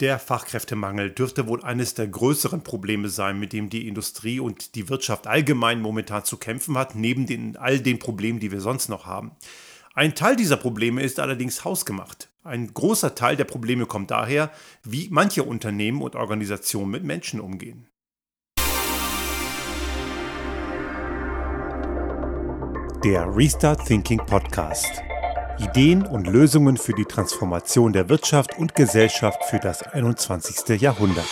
Der Fachkräftemangel dürfte wohl eines der größeren Probleme sein, mit dem die Industrie und die Wirtschaft allgemein momentan zu kämpfen hat, neben den, all den Problemen, die wir sonst noch haben. Ein Teil dieser Probleme ist allerdings hausgemacht. Ein großer Teil der Probleme kommt daher, wie manche Unternehmen und Organisationen mit Menschen umgehen. Der Restart Thinking Podcast. Ideen und Lösungen für die Transformation der Wirtschaft und Gesellschaft für das 21. Jahrhundert.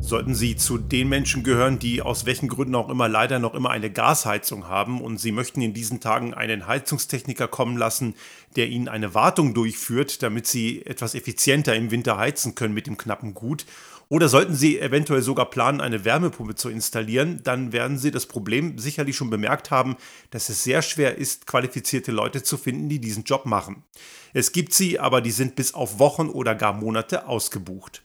Sollten Sie zu den Menschen gehören, die aus welchen Gründen auch immer leider noch immer eine Gasheizung haben und Sie möchten in diesen Tagen einen Heizungstechniker kommen lassen, der Ihnen eine Wartung durchführt, damit Sie etwas effizienter im Winter heizen können mit dem knappen Gut oder sollten Sie eventuell sogar planen, eine Wärmepumpe zu installieren, dann werden Sie das Problem sicherlich schon bemerkt haben, dass es sehr schwer ist, qualifizierte Leute zu finden, die diesen Job machen. Es gibt sie, aber die sind bis auf Wochen oder gar Monate ausgebucht.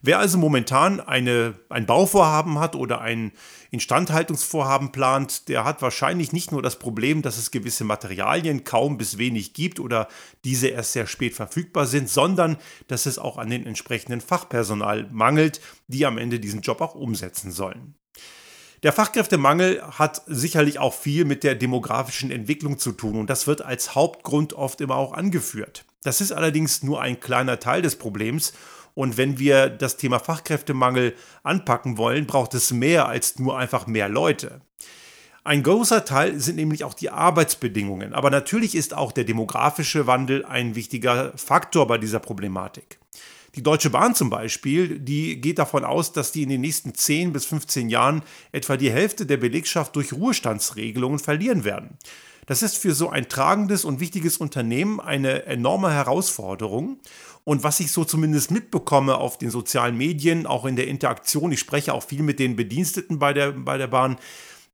Wer also momentan eine, ein Bauvorhaben hat oder ein Instandhaltungsvorhaben plant, der hat wahrscheinlich nicht nur das Problem, dass es gewisse Materialien kaum bis wenig gibt oder diese erst sehr spät verfügbar sind, sondern dass es auch an den entsprechenden Fachpersonal mangelt, die am Ende diesen Job auch umsetzen sollen. Der Fachkräftemangel hat sicherlich auch viel mit der demografischen Entwicklung zu tun und das wird als Hauptgrund oft immer auch angeführt. Das ist allerdings nur ein kleiner Teil des Problems und wenn wir das Thema Fachkräftemangel anpacken wollen, braucht es mehr als nur einfach mehr Leute. Ein großer Teil sind nämlich auch die Arbeitsbedingungen, aber natürlich ist auch der demografische Wandel ein wichtiger Faktor bei dieser Problematik. Die Deutsche Bahn zum Beispiel, die geht davon aus, dass die in den nächsten 10 bis 15 Jahren etwa die Hälfte der Belegschaft durch Ruhestandsregelungen verlieren werden. Das ist für so ein tragendes und wichtiges Unternehmen eine enorme Herausforderung. Und was ich so zumindest mitbekomme auf den sozialen Medien, auch in der Interaktion, ich spreche auch viel mit den Bediensteten bei der, bei der Bahn,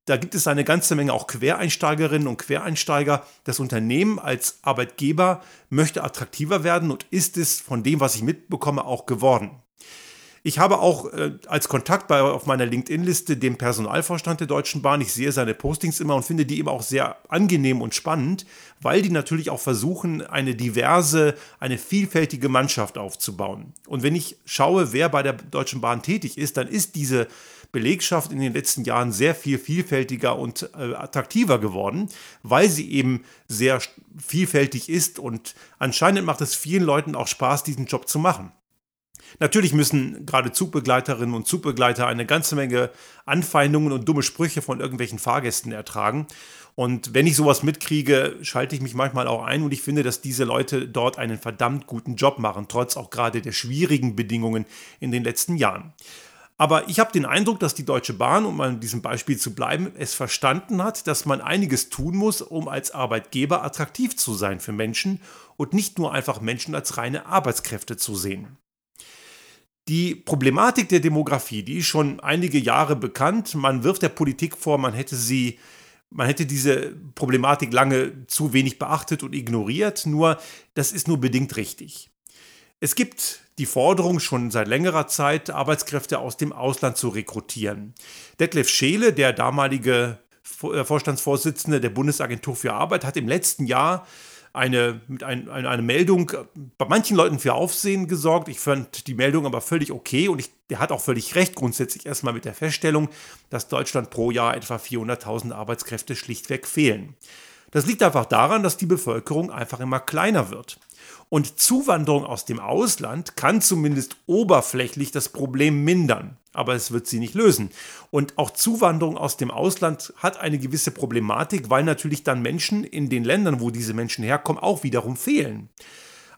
da gibt es eine ganze Menge auch Quereinsteigerinnen und Quereinsteiger. Das Unternehmen als Arbeitgeber möchte attraktiver werden und ist es von dem, was ich mitbekomme, auch geworden. Ich habe auch äh, als Kontakt bei, auf meiner LinkedIn-Liste den Personalvorstand der Deutschen Bahn. Ich sehe seine Postings immer und finde die eben auch sehr angenehm und spannend, weil die natürlich auch versuchen, eine diverse, eine vielfältige Mannschaft aufzubauen. Und wenn ich schaue, wer bei der Deutschen Bahn tätig ist, dann ist diese Belegschaft in den letzten Jahren sehr viel vielfältiger und äh, attraktiver geworden, weil sie eben sehr vielfältig ist und anscheinend macht es vielen Leuten auch Spaß, diesen Job zu machen. Natürlich müssen gerade Zugbegleiterinnen und Zugbegleiter eine ganze Menge Anfeindungen und dumme Sprüche von irgendwelchen Fahrgästen ertragen. Und wenn ich sowas mitkriege, schalte ich mich manchmal auch ein und ich finde, dass diese Leute dort einen verdammt guten Job machen, trotz auch gerade der schwierigen Bedingungen in den letzten Jahren. Aber ich habe den Eindruck, dass die Deutsche Bahn, um an diesem Beispiel zu bleiben, es verstanden hat, dass man einiges tun muss, um als Arbeitgeber attraktiv zu sein für Menschen und nicht nur einfach Menschen als reine Arbeitskräfte zu sehen. Die Problematik der Demografie, die ist schon einige Jahre bekannt. Man wirft der Politik vor, man hätte sie man hätte diese Problematik lange zu wenig beachtet und ignoriert, nur das ist nur bedingt richtig. Es gibt die Forderung schon seit längerer Zeit, Arbeitskräfte aus dem Ausland zu rekrutieren. Detlef Scheele, der damalige äh, Vorstandsvorsitzende der Bundesagentur für Arbeit, hat im letzten Jahr eine, mit ein, eine, eine, Meldung bei manchen Leuten für Aufsehen gesorgt. Ich fand die Meldung aber völlig okay und ich, der hat auch völlig recht grundsätzlich erstmal mit der Feststellung, dass Deutschland pro Jahr etwa 400.000 Arbeitskräfte schlichtweg fehlen. Das liegt einfach daran, dass die Bevölkerung einfach immer kleiner wird. Und Zuwanderung aus dem Ausland kann zumindest oberflächlich das Problem mindern, aber es wird sie nicht lösen. Und auch Zuwanderung aus dem Ausland hat eine gewisse Problematik, weil natürlich dann Menschen in den Ländern, wo diese Menschen herkommen, auch wiederum fehlen.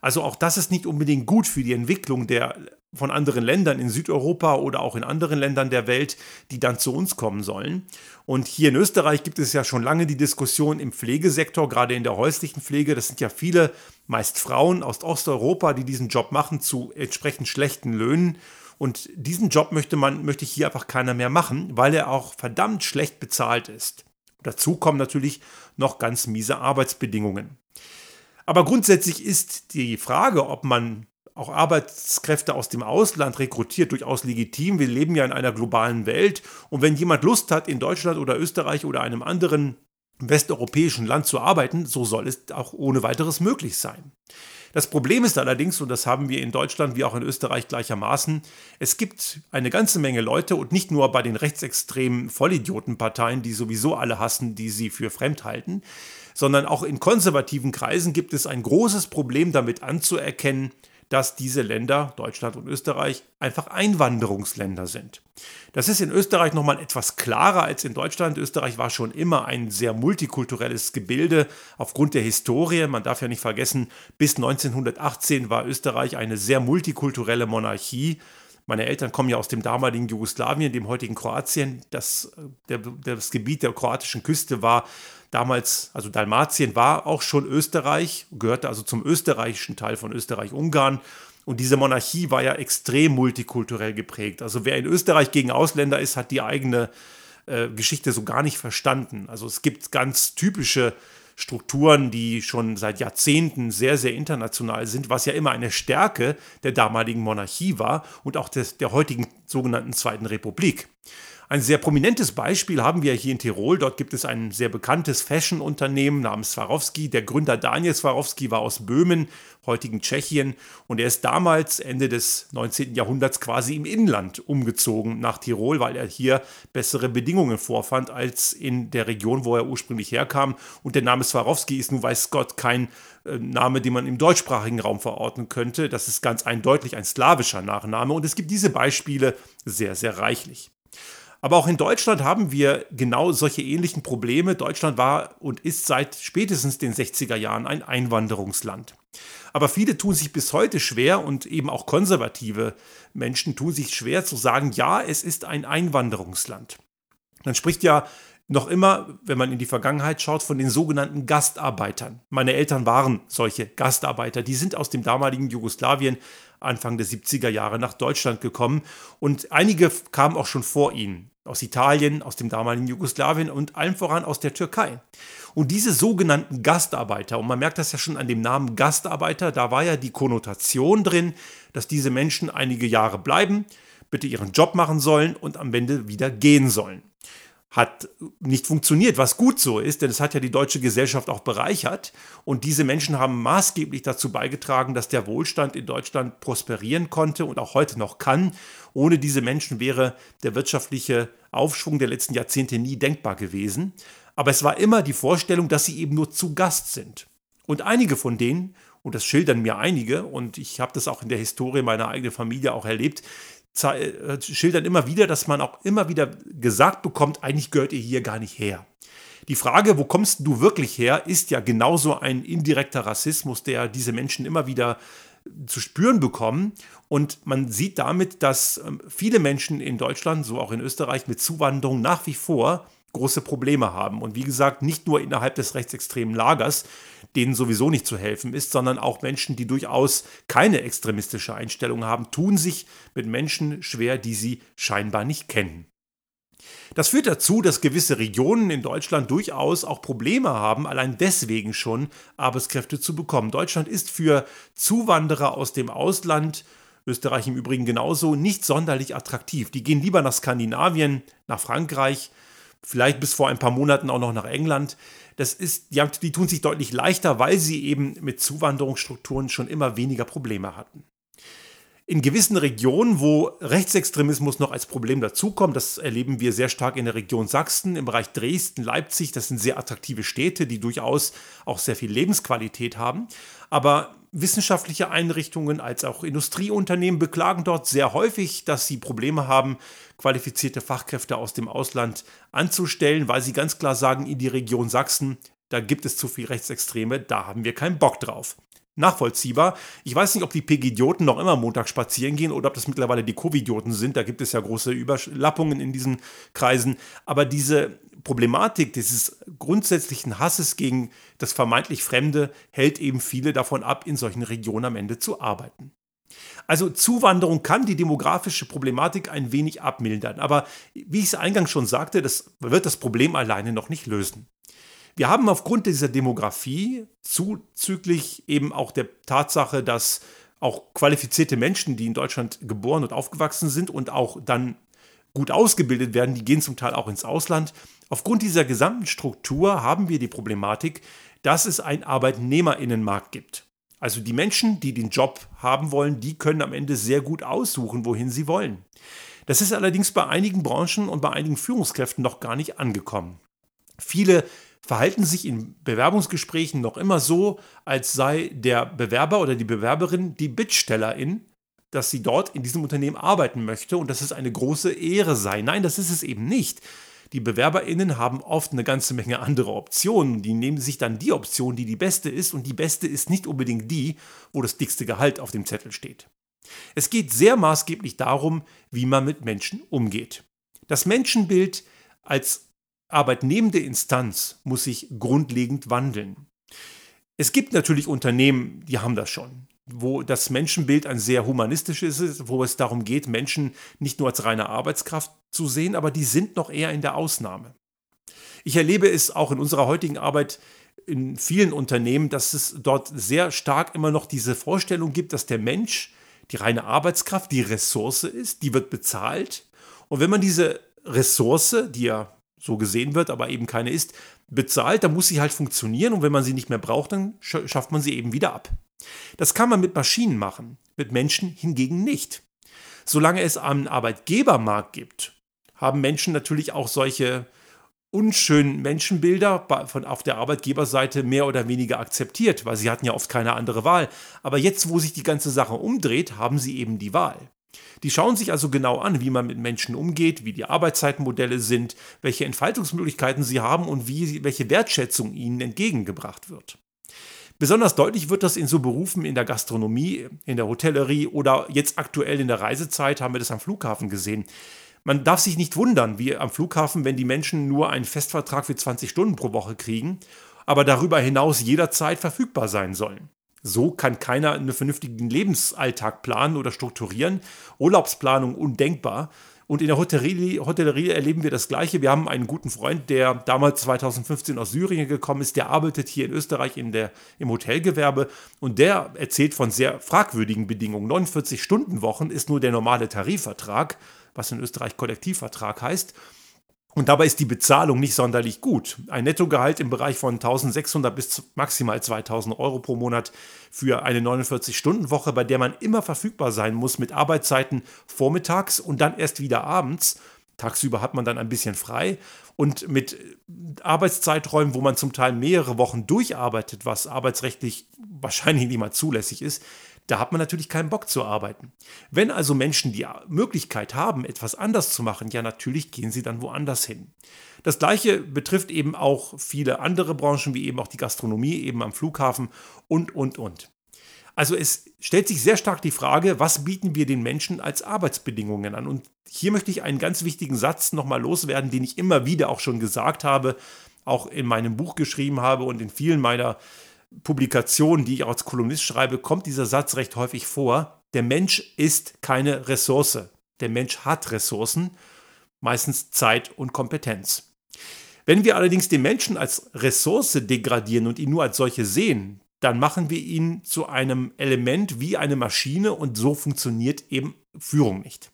Also auch das ist nicht unbedingt gut für die Entwicklung der von anderen Ländern in Südeuropa oder auch in anderen Ländern der Welt, die dann zu uns kommen sollen. Und hier in Österreich gibt es ja schon lange die Diskussion im Pflegesektor, gerade in der häuslichen Pflege. Das sind ja viele, meist Frauen aus Osteuropa, die diesen Job machen zu entsprechend schlechten Löhnen. Und diesen Job möchte man, möchte hier einfach keiner mehr machen, weil er auch verdammt schlecht bezahlt ist. Dazu kommen natürlich noch ganz miese Arbeitsbedingungen. Aber grundsätzlich ist die Frage, ob man auch Arbeitskräfte aus dem Ausland rekrutiert, durchaus legitim. Wir leben ja in einer globalen Welt. Und wenn jemand Lust hat, in Deutschland oder Österreich oder einem anderen westeuropäischen Land zu arbeiten, so soll es auch ohne weiteres möglich sein. Das Problem ist allerdings, und das haben wir in Deutschland wie auch in Österreich gleichermaßen, es gibt eine ganze Menge Leute und nicht nur bei den rechtsextremen Vollidiotenparteien, die sowieso alle hassen, die sie für fremd halten, sondern auch in konservativen Kreisen gibt es ein großes Problem damit anzuerkennen, dass diese Länder, Deutschland und Österreich, einfach Einwanderungsländer sind. Das ist in Österreich nochmal etwas klarer als in Deutschland. Österreich war schon immer ein sehr multikulturelles Gebilde aufgrund der Historie. Man darf ja nicht vergessen, bis 1918 war Österreich eine sehr multikulturelle Monarchie. Meine Eltern kommen ja aus dem damaligen Jugoslawien, dem heutigen Kroatien. Das, der, das Gebiet der kroatischen Küste war damals, also Dalmatien war auch schon Österreich, gehörte also zum österreichischen Teil von Österreich-Ungarn. Und diese Monarchie war ja extrem multikulturell geprägt. Also wer in Österreich gegen Ausländer ist, hat die eigene äh, Geschichte so gar nicht verstanden. Also es gibt ganz typische Strukturen, die schon seit Jahrzehnten sehr, sehr international sind, was ja immer eine Stärke der damaligen Monarchie war und auch des, der heutigen sogenannten Zweiten Republik. Ein sehr prominentes Beispiel haben wir hier in Tirol. Dort gibt es ein sehr bekanntes Fashion-Unternehmen namens Swarovski. Der Gründer Daniel Swarovski war aus Böhmen, heutigen Tschechien, und er ist damals Ende des 19. Jahrhunderts quasi im Inland umgezogen nach Tirol, weil er hier bessere Bedingungen vorfand als in der Region, wo er ursprünglich herkam. Und der Name Swarovski ist nun weiß Gott kein äh, Name, den man im deutschsprachigen Raum verorten könnte. Das ist ganz eindeutig ein slawischer Nachname und es gibt diese Beispiele sehr, sehr reichlich. Aber auch in Deutschland haben wir genau solche ähnlichen Probleme. Deutschland war und ist seit spätestens den 60er Jahren ein Einwanderungsland. Aber viele tun sich bis heute schwer und eben auch konservative Menschen tun sich schwer zu sagen, ja, es ist ein Einwanderungsland. Man spricht ja noch immer, wenn man in die Vergangenheit schaut, von den sogenannten Gastarbeitern. Meine Eltern waren solche Gastarbeiter. Die sind aus dem damaligen Jugoslawien Anfang der 70er Jahre nach Deutschland gekommen und einige kamen auch schon vor ihnen aus Italien, aus dem damaligen Jugoslawien und allen voran aus der Türkei. Und diese sogenannten Gastarbeiter, und man merkt das ja schon an dem Namen Gastarbeiter, da war ja die Konnotation drin, dass diese Menschen einige Jahre bleiben, bitte ihren Job machen sollen und am Ende wieder gehen sollen hat nicht funktioniert, was gut so ist, denn es hat ja die deutsche Gesellschaft auch bereichert. Und diese Menschen haben maßgeblich dazu beigetragen, dass der Wohlstand in Deutschland prosperieren konnte und auch heute noch kann. Ohne diese Menschen wäre der wirtschaftliche Aufschwung der letzten Jahrzehnte nie denkbar gewesen. Aber es war immer die Vorstellung, dass sie eben nur zu Gast sind. Und einige von denen, und das schildern mir einige, und ich habe das auch in der Historie meiner eigenen Familie auch erlebt, schildern immer wieder, dass man auch immer wieder gesagt bekommt, eigentlich gehört ihr hier gar nicht her. Die Frage, wo kommst du wirklich her, ist ja genauso ein indirekter Rassismus, der diese Menschen immer wieder zu spüren bekommen. Und man sieht damit, dass ähm, viele Menschen in Deutschland, so auch in Österreich, mit Zuwanderung nach wie vor große Probleme haben. Und wie gesagt, nicht nur innerhalb des rechtsextremen Lagers, denen sowieso nicht zu helfen ist, sondern auch Menschen, die durchaus keine extremistische Einstellung haben, tun sich mit Menschen schwer, die sie scheinbar nicht kennen. Das führt dazu, dass gewisse Regionen in Deutschland durchaus auch Probleme haben, allein deswegen schon Arbeitskräfte zu bekommen. Deutschland ist für Zuwanderer aus dem Ausland Österreich im Übrigen genauso, nicht sonderlich attraktiv. Die gehen lieber nach Skandinavien, nach Frankreich, vielleicht bis vor ein paar Monaten auch noch nach England. Das ist, die, haben, die tun sich deutlich leichter, weil sie eben mit Zuwanderungsstrukturen schon immer weniger Probleme hatten. In gewissen Regionen, wo Rechtsextremismus noch als Problem dazukommt, das erleben wir sehr stark in der Region Sachsen, im Bereich Dresden, Leipzig, das sind sehr attraktive Städte, die durchaus auch sehr viel Lebensqualität haben. Aber wissenschaftliche Einrichtungen als auch Industrieunternehmen beklagen dort sehr häufig, dass sie Probleme haben, qualifizierte Fachkräfte aus dem Ausland anzustellen, weil sie ganz klar sagen, in die Region Sachsen, da gibt es zu viel Rechtsextreme, da haben wir keinen Bock drauf. Nachvollziehbar. Ich weiß nicht, ob die PG-Idioten noch immer Montag spazieren gehen oder ob das mittlerweile die Covid-Idioten sind. Da gibt es ja große Überlappungen in diesen Kreisen. Aber diese Problematik dieses grundsätzlichen Hasses gegen das vermeintlich Fremde hält eben viele davon ab, in solchen Regionen am Ende zu arbeiten. Also Zuwanderung kann die demografische Problematik ein wenig abmildern, aber wie ich es eingangs schon sagte, das wird das Problem alleine noch nicht lösen. Wir haben aufgrund dieser Demografie zuzüglich eben auch der Tatsache, dass auch qualifizierte Menschen, die in Deutschland geboren und aufgewachsen sind und auch dann gut ausgebildet werden, die gehen zum Teil auch ins Ausland, Aufgrund dieser gesamten Struktur haben wir die Problematik, dass es einen Arbeitnehmerinnenmarkt gibt. Also die Menschen, die den Job haben wollen, die können am Ende sehr gut aussuchen, wohin sie wollen. Das ist allerdings bei einigen Branchen und bei einigen Führungskräften noch gar nicht angekommen. Viele verhalten sich in Bewerbungsgesprächen noch immer so, als sei der Bewerber oder die Bewerberin die Bittstellerin, dass sie dort in diesem Unternehmen arbeiten möchte und dass es eine große Ehre sei. Nein, das ist es eben nicht. Die BewerberInnen haben oft eine ganze Menge andere Optionen. Die nehmen sich dann die Option, die die beste ist, und die beste ist nicht unbedingt die, wo das dickste Gehalt auf dem Zettel steht. Es geht sehr maßgeblich darum, wie man mit Menschen umgeht. Das Menschenbild als arbeitnehmende Instanz muss sich grundlegend wandeln. Es gibt natürlich Unternehmen, die haben das schon wo das Menschenbild ein sehr humanistisches ist, wo es darum geht, Menschen nicht nur als reine Arbeitskraft zu sehen, aber die sind noch eher in der Ausnahme. Ich erlebe es auch in unserer heutigen Arbeit in vielen Unternehmen, dass es dort sehr stark immer noch diese Vorstellung gibt, dass der Mensch die reine Arbeitskraft, die Ressource ist, die wird bezahlt. Und wenn man diese Ressource, die ja so gesehen wird, aber eben keine ist, bezahlt, dann muss sie halt funktionieren und wenn man sie nicht mehr braucht, dann schafft man sie eben wieder ab. Das kann man mit Maschinen machen, mit Menschen hingegen nicht. Solange es einen Arbeitgebermarkt gibt, haben Menschen natürlich auch solche unschönen Menschenbilder von auf der Arbeitgeberseite mehr oder weniger akzeptiert, weil sie hatten ja oft keine andere Wahl. Aber jetzt, wo sich die ganze Sache umdreht, haben sie eben die Wahl. Die schauen sich also genau an, wie man mit Menschen umgeht, wie die Arbeitszeitmodelle sind, welche Entfaltungsmöglichkeiten sie haben und wie, welche Wertschätzung ihnen entgegengebracht wird. Besonders deutlich wird das in so Berufen in der Gastronomie, in der Hotellerie oder jetzt aktuell in der Reisezeit haben wir das am Flughafen gesehen. Man darf sich nicht wundern, wie am Flughafen, wenn die Menschen nur einen Festvertrag für 20 Stunden pro Woche kriegen, aber darüber hinaus jederzeit verfügbar sein sollen. So kann keiner einen vernünftigen Lebensalltag planen oder strukturieren. Urlaubsplanung undenkbar. Und in der Hotellerie, Hotellerie, erleben wir das Gleiche. Wir haben einen guten Freund, der damals 2015 aus Syrien gekommen ist. Der arbeitet hier in Österreich in der, im Hotelgewerbe und der erzählt von sehr fragwürdigen Bedingungen. 49 Stunden Wochen ist nur der normale Tarifvertrag, was in Österreich Kollektivvertrag heißt. Und dabei ist die Bezahlung nicht sonderlich gut. Ein Nettogehalt im Bereich von 1600 bis maximal 2000 Euro pro Monat für eine 49-Stunden-Woche, bei der man immer verfügbar sein muss mit Arbeitszeiten vormittags und dann erst wieder abends. Tagsüber hat man dann ein bisschen frei und mit Arbeitszeiträumen, wo man zum Teil mehrere Wochen durcharbeitet, was arbeitsrechtlich wahrscheinlich nicht mal zulässig ist, da hat man natürlich keinen Bock zu arbeiten. Wenn also Menschen die Möglichkeit haben, etwas anders zu machen, ja natürlich gehen sie dann woanders hin. Das gleiche betrifft eben auch viele andere Branchen, wie eben auch die Gastronomie, eben am Flughafen und, und, und. Also es stellt sich sehr stark die Frage, was bieten wir den Menschen als Arbeitsbedingungen an? Und hier möchte ich einen ganz wichtigen Satz nochmal loswerden, den ich immer wieder auch schon gesagt habe, auch in meinem Buch geschrieben habe und in vielen meiner Publikationen, die ich als Kolumnist schreibe, kommt dieser Satz recht häufig vor. Der Mensch ist keine Ressource. Der Mensch hat Ressourcen, meistens Zeit und Kompetenz. Wenn wir allerdings den Menschen als Ressource degradieren und ihn nur als solche sehen, dann machen wir ihn zu einem Element wie eine Maschine und so funktioniert eben Führung nicht.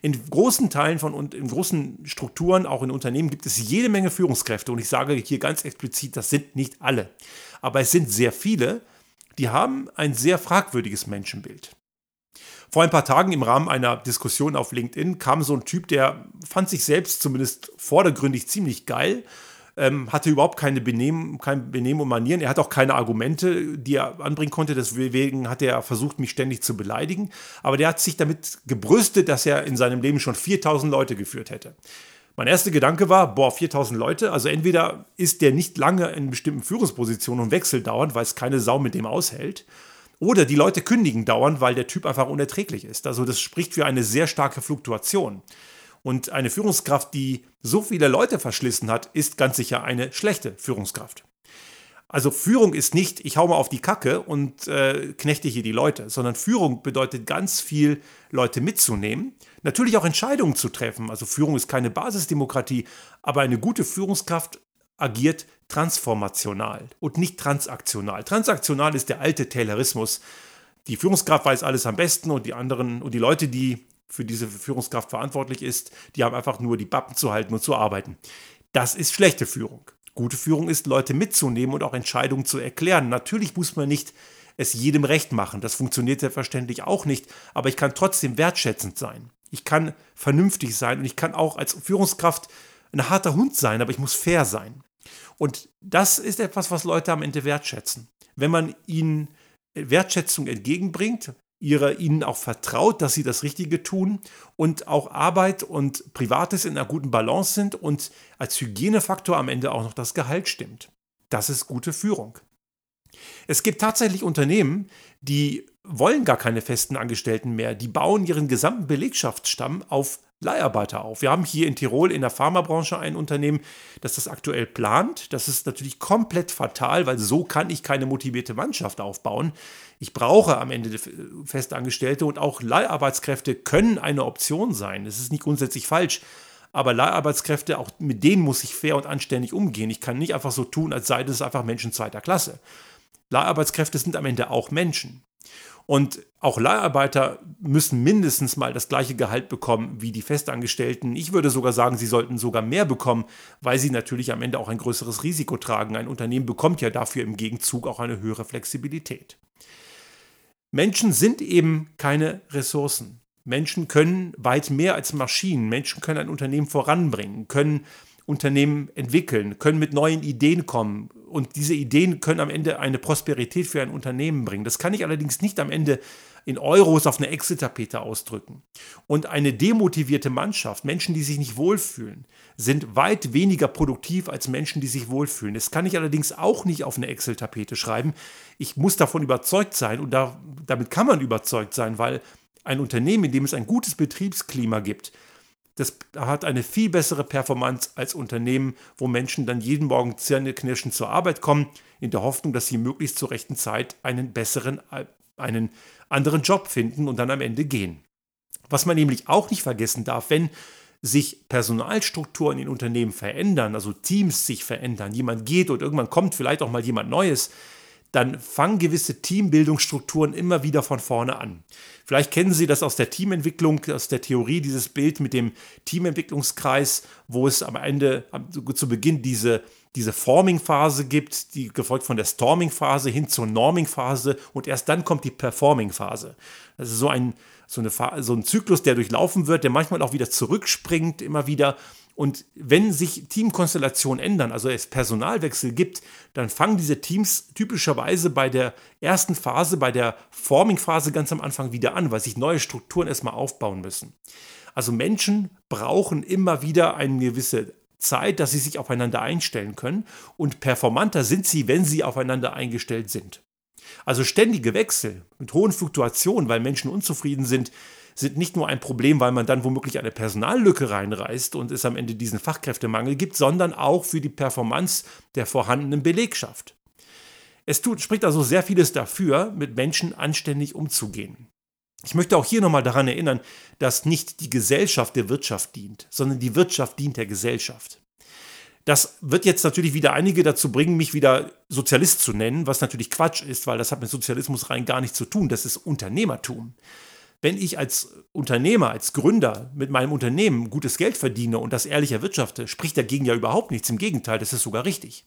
In großen Teilen von und in großen Strukturen, auch in Unternehmen, gibt es jede Menge Führungskräfte. Und ich sage hier ganz explizit, das sind nicht alle. Aber es sind sehr viele, die haben ein sehr fragwürdiges Menschenbild. Vor ein paar Tagen im Rahmen einer Diskussion auf LinkedIn kam so ein Typ, der fand sich selbst zumindest vordergründig ziemlich geil ähm, hatte überhaupt keine Benehmen, kein Benehmen und Manieren. Er hat auch keine Argumente, die er anbringen konnte. Deswegen hat er versucht, mich ständig zu beleidigen. Aber der hat sich damit gebrüstet, dass er in seinem Leben schon 4000 Leute geführt hätte. Mein erster Gedanke war, boah, 4000 Leute, also entweder ist der nicht lange in bestimmten Führungspositionen und wechselt dauernd, weil es keine Sau mit dem aushält, oder die Leute kündigen dauernd, weil der Typ einfach unerträglich ist. Also das spricht für eine sehr starke Fluktuation. Und eine Führungskraft, die so viele Leute verschlissen hat, ist ganz sicher eine schlechte Führungskraft. Also Führung ist nicht, ich hau mal auf die Kacke und äh, knechte hier die Leute, sondern Führung bedeutet ganz viel Leute mitzunehmen, natürlich auch Entscheidungen zu treffen. Also Führung ist keine Basisdemokratie, aber eine gute Führungskraft agiert transformational und nicht transaktional. Transaktional ist der alte Taylorismus. Die Führungskraft weiß alles am besten und die anderen und die Leute, die für diese Führungskraft verantwortlich ist, die haben einfach nur die Bappen zu halten und zu arbeiten. Das ist schlechte Führung. Gute Führung ist, Leute mitzunehmen und auch Entscheidungen zu erklären. Natürlich muss man nicht es jedem recht machen. Das funktioniert selbstverständlich auch nicht, aber ich kann trotzdem wertschätzend sein. Ich kann vernünftig sein und ich kann auch als Führungskraft ein harter Hund sein, aber ich muss fair sein. Und das ist etwas, was Leute am Ende wertschätzen. Wenn man ihnen Wertschätzung entgegenbringt, ihre, ihnen auch vertraut, dass sie das Richtige tun und auch Arbeit und Privates in einer guten Balance sind und als Hygienefaktor am Ende auch noch das Gehalt stimmt. Das ist gute Führung. Es gibt tatsächlich Unternehmen, die wollen gar keine festen Angestellten mehr. Die bauen ihren gesamten Belegschaftsstamm auf Leiharbeiter auf. Wir haben hier in Tirol in der Pharmabranche ein Unternehmen, das das aktuell plant. Das ist natürlich komplett fatal, weil so kann ich keine motivierte Mannschaft aufbauen. Ich brauche am Ende Festangestellte und auch Leiharbeitskräfte können eine Option sein. Das ist nicht grundsätzlich falsch. Aber Leiharbeitskräfte, auch mit denen muss ich fair und anständig umgehen. Ich kann nicht einfach so tun, als sei das einfach Menschen zweiter Klasse. Leiharbeitskräfte sind am Ende auch Menschen. Und auch Leiharbeiter müssen mindestens mal das gleiche Gehalt bekommen wie die Festangestellten. Ich würde sogar sagen, sie sollten sogar mehr bekommen, weil sie natürlich am Ende auch ein größeres Risiko tragen. Ein Unternehmen bekommt ja dafür im Gegenzug auch eine höhere Flexibilität. Menschen sind eben keine Ressourcen. Menschen können weit mehr als Maschinen. Menschen können ein Unternehmen voranbringen, können Unternehmen entwickeln, können mit neuen Ideen kommen. Und diese Ideen können am Ende eine Prosperität für ein Unternehmen bringen. Das kann ich allerdings nicht am Ende in Euros auf einer Excel-Tapete ausdrücken. Und eine demotivierte Mannschaft, Menschen, die sich nicht wohlfühlen, sind weit weniger produktiv als Menschen, die sich wohlfühlen. Das kann ich allerdings auch nicht auf eine Excel-Tapete schreiben. Ich muss davon überzeugt sein und da, damit kann man überzeugt sein, weil ein Unternehmen, in dem es ein gutes Betriebsklima gibt, das hat eine viel bessere Performance als Unternehmen, wo Menschen dann jeden Morgen zähneknirschend zur Arbeit kommen, in der Hoffnung, dass sie möglichst zur rechten Zeit einen besseren, einen anderen Job finden und dann am Ende gehen. Was man nämlich auch nicht vergessen darf, wenn sich Personalstrukturen in Unternehmen verändern, also Teams sich verändern, jemand geht und irgendwann kommt vielleicht auch mal jemand Neues, dann fangen gewisse Teambildungsstrukturen immer wieder von vorne an. Vielleicht kennen Sie das aus der Teamentwicklung, aus der Theorie, dieses Bild mit dem Teamentwicklungskreis, wo es am Ende, zu Beginn diese, diese Forming-Phase gibt, die gefolgt von der Storming-Phase hin zur Norming-Phase und erst dann kommt die Performing-Phase. Das ist so ein, so, eine, so ein Zyklus, der durchlaufen wird, der manchmal auch wieder zurückspringt, immer wieder und wenn sich Teamkonstellationen ändern, also es Personalwechsel gibt, dann fangen diese Teams typischerweise bei der ersten Phase, bei der Forming-Phase ganz am Anfang wieder an, weil sich neue Strukturen erstmal aufbauen müssen. Also Menschen brauchen immer wieder eine gewisse Zeit, dass sie sich aufeinander einstellen können und performanter sind sie, wenn sie aufeinander eingestellt sind. Also ständige Wechsel mit hohen Fluktuationen, weil Menschen unzufrieden sind, sind nicht nur ein Problem, weil man dann womöglich eine Personallücke reinreißt und es am Ende diesen Fachkräftemangel gibt, sondern auch für die Performance der vorhandenen Belegschaft. Es tut, spricht also sehr vieles dafür, mit Menschen anständig umzugehen. Ich möchte auch hier nochmal daran erinnern, dass nicht die Gesellschaft der Wirtschaft dient, sondern die Wirtschaft dient der Gesellschaft. Das wird jetzt natürlich wieder einige dazu bringen, mich wieder Sozialist zu nennen, was natürlich Quatsch ist, weil das hat mit Sozialismus rein gar nichts zu tun. Das ist Unternehmertum. Wenn ich als Unternehmer, als Gründer mit meinem Unternehmen gutes Geld verdiene und das ehrlich erwirtschafte, spricht dagegen ja überhaupt nichts. Im Gegenteil, das ist sogar richtig.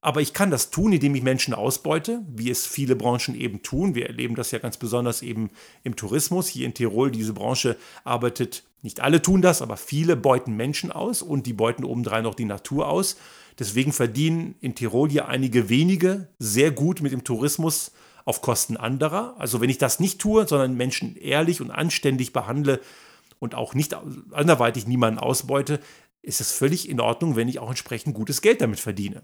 Aber ich kann das tun, indem ich Menschen ausbeute, wie es viele Branchen eben tun. Wir erleben das ja ganz besonders eben im Tourismus. Hier in Tirol, diese Branche arbeitet, nicht alle tun das, aber viele beuten Menschen aus und die beuten obendrein noch die Natur aus. Deswegen verdienen in Tirol hier einige wenige sehr gut mit dem Tourismus auf Kosten anderer. Also wenn ich das nicht tue, sondern Menschen ehrlich und anständig behandle und auch nicht anderweitig niemanden ausbeute, ist es völlig in Ordnung, wenn ich auch entsprechend gutes Geld damit verdiene.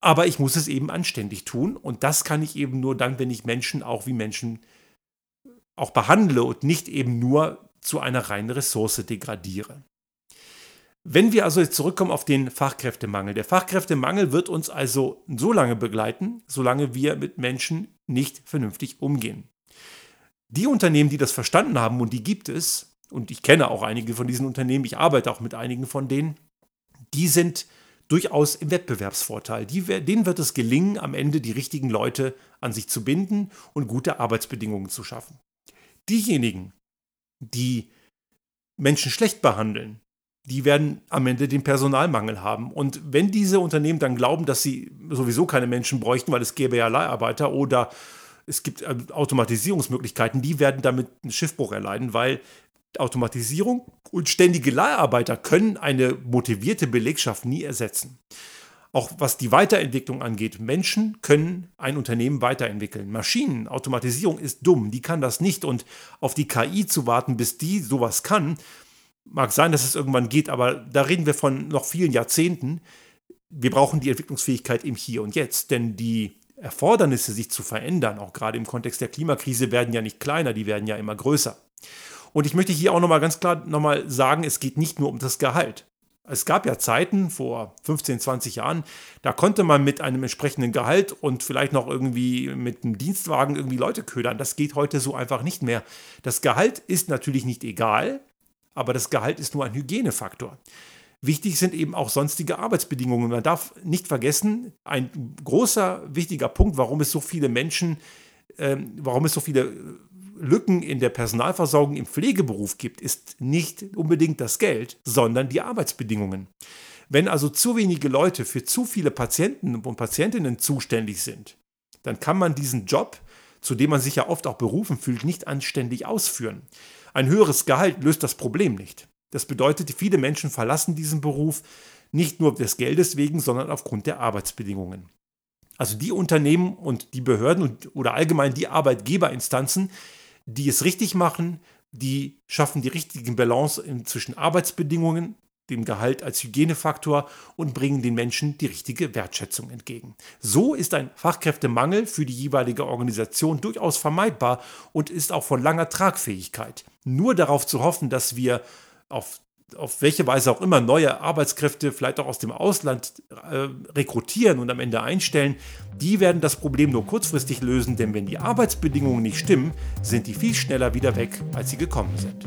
Aber ich muss es eben anständig tun und das kann ich eben nur dann, wenn ich Menschen auch wie Menschen auch behandle und nicht eben nur zu einer reinen Ressource degradiere. Wenn wir also jetzt zurückkommen auf den Fachkräftemangel. Der Fachkräftemangel wird uns also so lange begleiten, solange wir mit Menschen nicht vernünftig umgehen. Die Unternehmen, die das verstanden haben, und die gibt es, und ich kenne auch einige von diesen Unternehmen, ich arbeite auch mit einigen von denen, die sind durchaus im Wettbewerbsvorteil. Die, denen wird es gelingen, am Ende die richtigen Leute an sich zu binden und gute Arbeitsbedingungen zu schaffen. Diejenigen, die Menschen schlecht behandeln, die werden am Ende den Personalmangel haben. Und wenn diese Unternehmen dann glauben, dass sie sowieso keine Menschen bräuchten, weil es gäbe ja Leiharbeiter oder es gibt äh, Automatisierungsmöglichkeiten, die werden damit einen Schiffbruch erleiden, weil Automatisierung und ständige Leiharbeiter können eine motivierte Belegschaft nie ersetzen. Auch was die Weiterentwicklung angeht, Menschen können ein Unternehmen weiterentwickeln. Maschinen, Automatisierung ist dumm, die kann das nicht. Und auf die KI zu warten, bis die sowas kann, mag sein, dass es irgendwann geht, aber da reden wir von noch vielen Jahrzehnten. Wir brauchen die Entwicklungsfähigkeit im Hier und Jetzt, denn die Erfordernisse, sich zu verändern, auch gerade im Kontext der Klimakrise, werden ja nicht kleiner, die werden ja immer größer. Und ich möchte hier auch nochmal ganz klar nochmal sagen, es geht nicht nur um das Gehalt. Es gab ja Zeiten vor 15, 20 Jahren, da konnte man mit einem entsprechenden Gehalt und vielleicht noch irgendwie mit einem Dienstwagen irgendwie Leute ködern. Das geht heute so einfach nicht mehr. Das Gehalt ist natürlich nicht egal, aber das Gehalt ist nur ein Hygienefaktor. Wichtig sind eben auch sonstige Arbeitsbedingungen. Man darf nicht vergessen, ein großer, wichtiger Punkt, warum es so viele Menschen, ähm, warum es so viele Lücken in der Personalversorgung im Pflegeberuf gibt, ist nicht unbedingt das Geld, sondern die Arbeitsbedingungen. Wenn also zu wenige Leute für zu viele Patienten und Patientinnen zuständig sind, dann kann man diesen Job, zu dem man sich ja oft auch berufen fühlt, nicht anständig ausführen. Ein höheres Gehalt löst das Problem nicht. Das bedeutet, viele Menschen verlassen diesen Beruf nicht nur des Geldes wegen, sondern aufgrund der Arbeitsbedingungen. Also die Unternehmen und die Behörden und, oder allgemein die Arbeitgeberinstanzen, die es richtig machen, die schaffen die richtigen Balance zwischen Arbeitsbedingungen, dem Gehalt als Hygienefaktor und bringen den Menschen die richtige Wertschätzung entgegen. So ist ein Fachkräftemangel für die jeweilige Organisation durchaus vermeidbar und ist auch von langer Tragfähigkeit. Nur darauf zu hoffen, dass wir auf auf welche Weise auch immer neue Arbeitskräfte vielleicht auch aus dem Ausland äh, rekrutieren und am Ende einstellen, die werden das Problem nur kurzfristig lösen, denn wenn die Arbeitsbedingungen nicht stimmen, sind die viel schneller wieder weg, als sie gekommen sind.